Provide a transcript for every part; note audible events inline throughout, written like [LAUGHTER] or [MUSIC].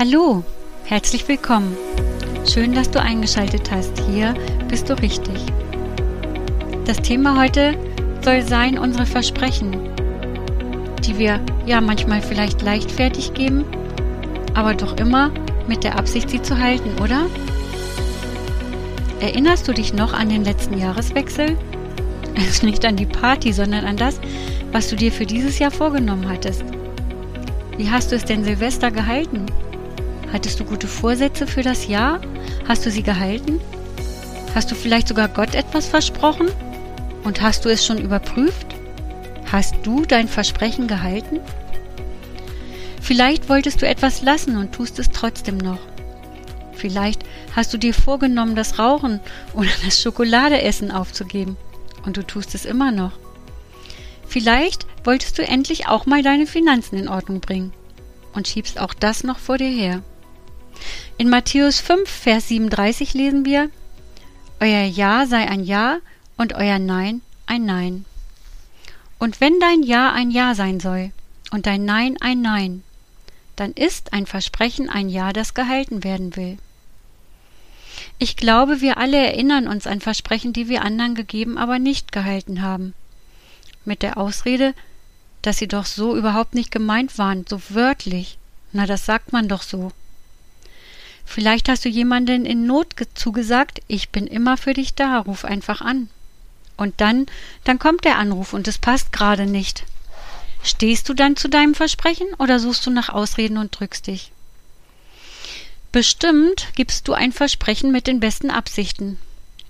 Hallo, herzlich willkommen. Schön, dass du eingeschaltet hast. Hier bist du richtig. Das Thema heute soll sein unsere Versprechen, die wir ja manchmal vielleicht leichtfertig geben, aber doch immer mit der Absicht, sie zu halten, oder? Erinnerst du dich noch an den letzten Jahreswechsel? [LAUGHS] Also nicht an die Party, sondern an das, was du dir für dieses Jahr vorgenommen hattest. Wie hast du es denn Silvester gehalten? Hattest du gute Vorsätze für das Jahr? Hast du sie gehalten? Hast du vielleicht sogar Gott etwas versprochen? Und hast du es schon überprüft? Hast du dein Versprechen gehalten? Vielleicht wolltest du etwas lassen und tust es trotzdem noch. Vielleicht hast du dir vorgenommen, das Rauchen oder das Schokoladeessen aufzugeben und du tust es immer noch. Vielleicht wolltest du endlich auch mal deine Finanzen in Ordnung bringen und schiebst auch das noch vor dir her. In Matthäus 5, Vers 37 lesen wir, Euer Ja sei ein Ja und euer Nein ein Nein. Und wenn dein Ja ein Ja sein soll und dein Nein ein Nein, dann ist ein Versprechen ein Ja, das gehalten werden will. Ich glaube, wir alle erinnern uns an Versprechen, die wir anderen gegeben, aber nicht gehalten haben. Mit der Ausrede, dass sie doch so überhaupt nicht gemeint waren, so wörtlich. Na, das sagt man doch so. Vielleicht hast du jemanden in Not zugesagt, ich bin immer für dich da, ruf einfach an. Und dann, dann kommt der Anruf und es passt gerade nicht. Stehst du dann zu deinem Versprechen oder suchst du nach Ausreden und drückst dich? Bestimmt gibst du ein Versprechen mit den besten Absichten,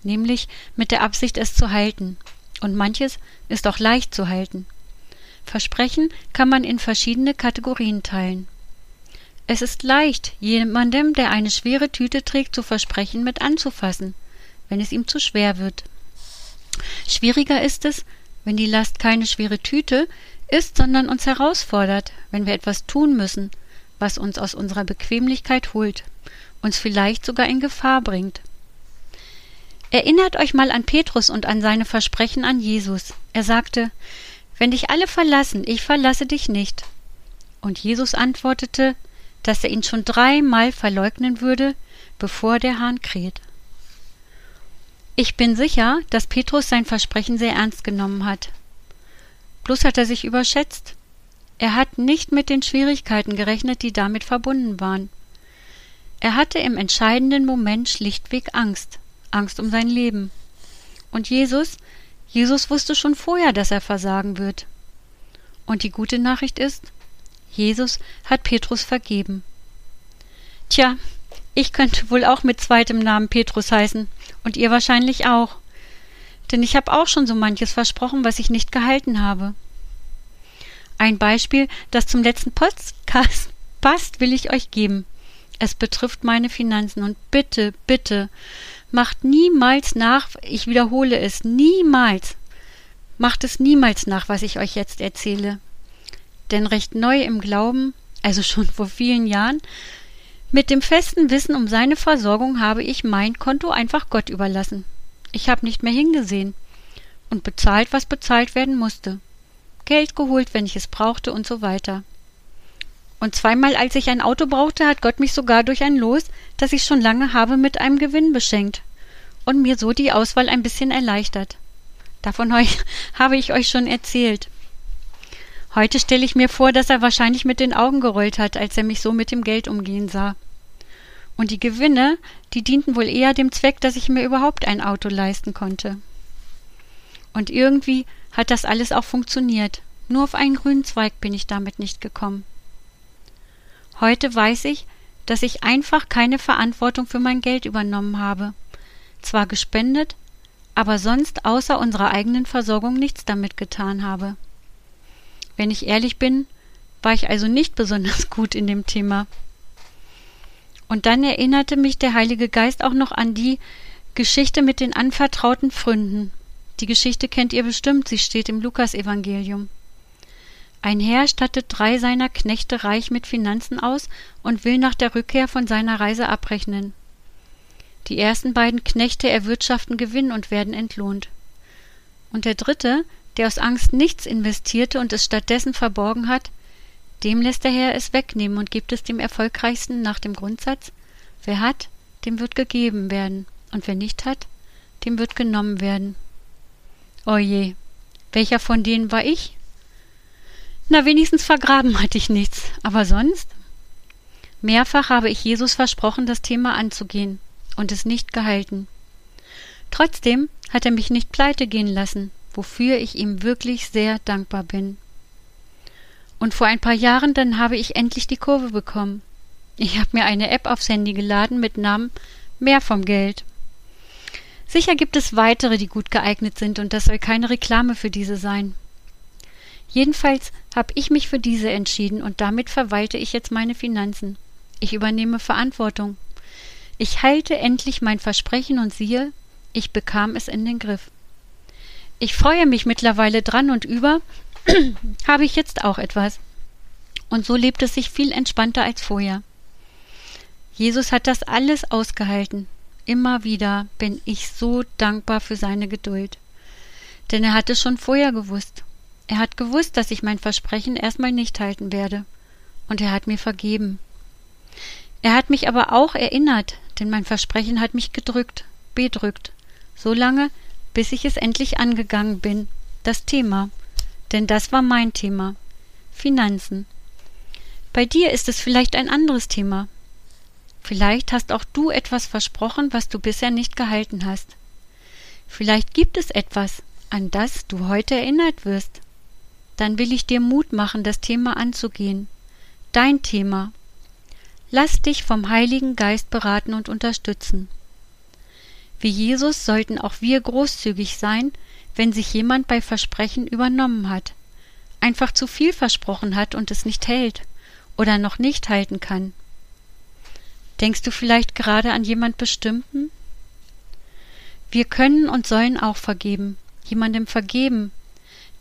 nämlich mit der Absicht, es zu halten. Und manches ist auch leicht zu halten. Versprechen kann man in verschiedene Kategorien teilen. Es ist leicht, jemandem, der eine schwere Tüte trägt, zu versprechen, mit anzufassen, wenn es ihm zu schwer wird. Schwieriger ist es, wenn die Last keine schwere Tüte ist, sondern uns herausfordert, wenn wir etwas tun müssen, was uns aus unserer Bequemlichkeit holt, uns vielleicht sogar in Gefahr bringt. Erinnert euch mal an Petrus und an seine Versprechen an Jesus. Er sagte, Wenn dich alle verlassen, ich verlasse dich nicht. Und Jesus antwortete, dass er ihn schon dreimal verleugnen würde, bevor der Hahn kräht. Ich bin sicher, dass Petrus sein Versprechen sehr ernst genommen hat. Bloß hat er sich überschätzt. Er hat nicht mit den Schwierigkeiten gerechnet, die damit verbunden waren. Er hatte im entscheidenden Moment schlichtweg Angst, Angst um sein Leben. Und Jesus, Jesus wusste schon vorher, dass er versagen wird. Und die gute Nachricht ist, Jesus hat Petrus vergeben. Tja, ich könnte wohl auch mit zweitem Namen Petrus heißen, und ihr wahrscheinlich auch. Denn ich habe auch schon so manches versprochen, was ich nicht gehalten habe. Ein Beispiel, das zum letzten Podcast [LAUGHS] passt, will ich euch geben. Es betrifft meine Finanzen und bitte, bitte, macht niemals nach, ich wiederhole es, niemals, macht es niemals nach, was ich euch jetzt erzähle denn recht neu im Glauben, also schon [LAUGHS] vor vielen Jahren, mit dem festen Wissen um seine Versorgung habe ich mein Konto einfach Gott überlassen. Ich habe nicht mehr hingesehen und bezahlt, was bezahlt werden musste. Geld geholt, wenn ich es brauchte und so weiter. Und zweimal, als ich ein Auto brauchte, hat Gott mich sogar durch ein Los, das ich schon lange habe, mit einem Gewinn beschenkt und mir so die Auswahl ein bisschen erleichtert. Davon [LAUGHS] habe ich euch schon erzählt. Heute stelle ich mir vor, dass er wahrscheinlich mit den Augen gerollt hat, als er mich so mit dem Geld umgehen sah. Und die Gewinne, die dienten wohl eher dem Zweck, dass ich mir überhaupt ein Auto leisten konnte. Und irgendwie hat das alles auch funktioniert. Nur auf einen grünen Zweig bin ich damit nicht gekommen. Heute weiß ich, dass ich einfach keine Verantwortung für mein Geld übernommen habe. Zwar gespendet, aber sonst außer unserer eigenen Versorgung nichts damit getan habe. Wenn ich ehrlich bin, war ich also nicht besonders [LAUGHS] gut in dem Thema. Und dann erinnerte mich der Heilige Geist auch noch an die Geschichte mit den anvertrauten Pfründen. Die Geschichte kennt ihr bestimmt, sie steht im Lukasevangelium. Ein Herr stattet drei seiner Knechte reich mit Finanzen aus und will nach der Rückkehr von seiner Reise abrechnen. Die ersten beiden Knechte erwirtschaften Gewinn und werden entlohnt. Und der dritte der aus Angst nichts investierte und es stattdessen verborgen hat, Dem lässt der Herr es wegnehmen und gibt es dem Erfolgreichsten nach dem Grundsatz, wer hat, dem wird gegeben werden, und wer nicht hat, dem wird genommen werden. Oje, welcher von denen war ich? Na, wenigstens vergraben hatte ich nichts, aber sonst? Mehrfach habe ich Jesus versprochen, das Thema anzugehen, und es nicht gehalten. Trotzdem hat er mich nicht pleite gehen lassen, wofür ich ihm wirklich sehr dankbar bin. Und vor ein paar Jahren dann habe ich endlich die Kurve bekommen. Ich habe mir eine App aufs Handy geladen mit Namen Mehr vom Geld. Sicher gibt es weitere, die gut geeignet sind, und das soll keine Reklame für diese sein. Jedenfalls habe ich mich für diese entschieden und damit verwalte ich jetzt meine Finanzen. Ich übernehme Verantwortung. Ich halte endlich mein Versprechen und siehe, ich bekam es in den Griff. Ich freue mich mittlerweile dran und über, [CLEARS THROAT] habe ich jetzt auch etwas. Und so lebt es sich viel entspannter als vorher. Jesus hat das alles ausgehalten. Immer wieder bin ich so dankbar für seine Geduld. Denn er hat es schon vorher gewusst. Er hat gewusst, dass ich mein Versprechen erstmal nicht halten werde. Und er hat mir vergeben. Er hat mich aber auch erinnert, denn mein Versprechen hat mich gedrückt, bedrückt, so lange, bis ich es endlich angegangen bin, das Thema, denn das war mein Thema, Finanzen. Bei dir ist es vielleicht ein anderes Thema. Vielleicht hast auch du etwas versprochen, was du bisher nicht gehalten hast. Vielleicht gibt es etwas, an das du heute erinnert wirst. Dann will ich dir Mut machen, das Thema anzugehen. Dein Thema. Lass dich vom Heiligen Geist beraten und unterstützen. Wie Jesus sollten auch wir großzügig sein, wenn sich jemand bei Versprechen übernommen hat, einfach zu viel versprochen hat und es nicht hält oder noch nicht halten kann. Denkst du vielleicht gerade an jemand Bestimmten? Wir können und sollen auch vergeben, jemandem vergeben,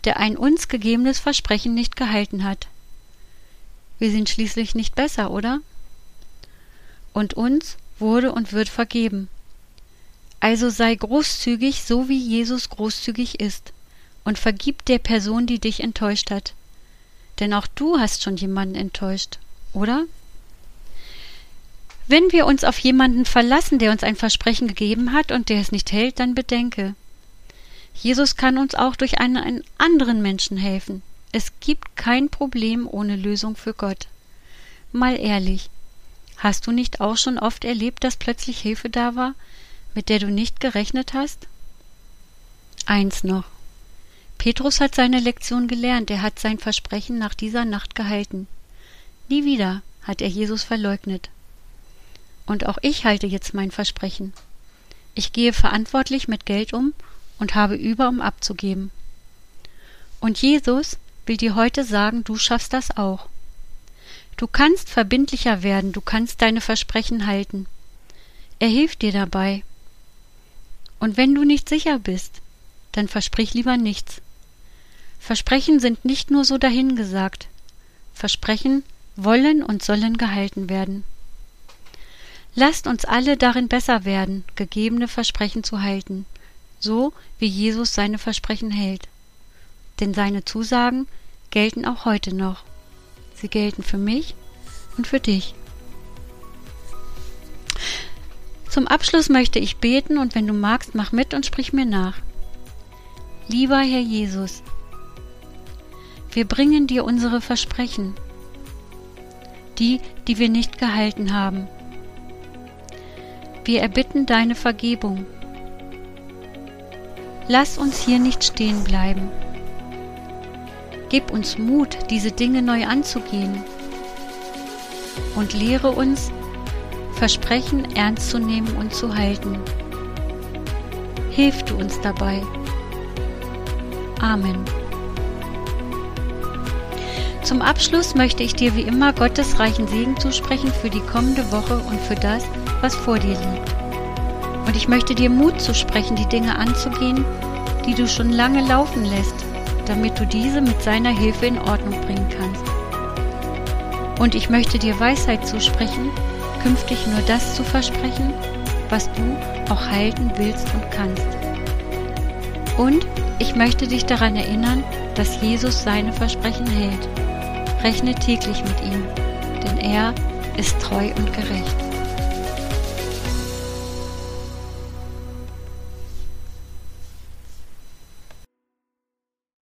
der ein uns gegebenes Versprechen nicht gehalten hat. Wir sind schließlich nicht besser, oder? Und uns wurde und wird vergeben. Also sei großzügig, so wie Jesus großzügig ist, und vergib der Person, die dich enttäuscht hat. Denn auch du hast schon jemanden enttäuscht, oder? Wenn wir uns auf jemanden verlassen, der uns ein Versprechen gegeben hat und der es nicht hält, dann bedenke. Jesus kann uns auch durch einen, einen anderen Menschen helfen. Es gibt kein Problem ohne Lösung für Gott. Mal ehrlich, hast du nicht auch schon oft erlebt, dass plötzlich Hilfe da war, mit der du nicht gerechnet hast? Eins noch. Petrus hat seine Lektion gelernt, er hat sein Versprechen nach dieser Nacht gehalten. Nie wieder hat er Jesus verleugnet. Und auch ich halte jetzt mein Versprechen. Ich gehe verantwortlich mit Geld um und habe über, um abzugeben. Und Jesus will dir heute sagen, du schaffst das auch. Du kannst verbindlicher werden, du kannst deine Versprechen halten. Er hilft dir dabei, und wenn du nicht sicher bist, dann versprich lieber nichts. Versprechen sind nicht nur so dahingesagt. Versprechen wollen und sollen gehalten werden. Lasst uns alle darin besser werden, gegebene Versprechen zu halten, so wie Jesus seine Versprechen hält. Denn seine Zusagen gelten auch heute noch. Sie gelten für mich und für dich. Zum Abschluss möchte ich beten und wenn du magst, mach mit und sprich mir nach. Lieber Herr Jesus, wir bringen dir unsere Versprechen, die, die wir nicht gehalten haben. Wir erbitten deine Vergebung. Lass uns hier nicht stehen bleiben. Gib uns Mut, diese Dinge neu anzugehen und lehre uns, Versprechen ernst zu nehmen und zu halten. Hilf du uns dabei. Amen. Zum Abschluss möchte ich dir wie immer Gottes reichen Segen zusprechen für die kommende Woche und für das, was vor dir liegt. Und ich möchte dir Mut zusprechen, die Dinge anzugehen, die du schon lange laufen lässt, damit du diese mit seiner Hilfe in Ordnung bringen kannst. Und ich möchte dir Weisheit zusprechen, künftig nur das zu versprechen, was du auch halten willst und kannst. Und ich möchte dich daran erinnern, dass Jesus seine Versprechen hält. Rechne täglich mit ihm, denn er ist treu und gerecht.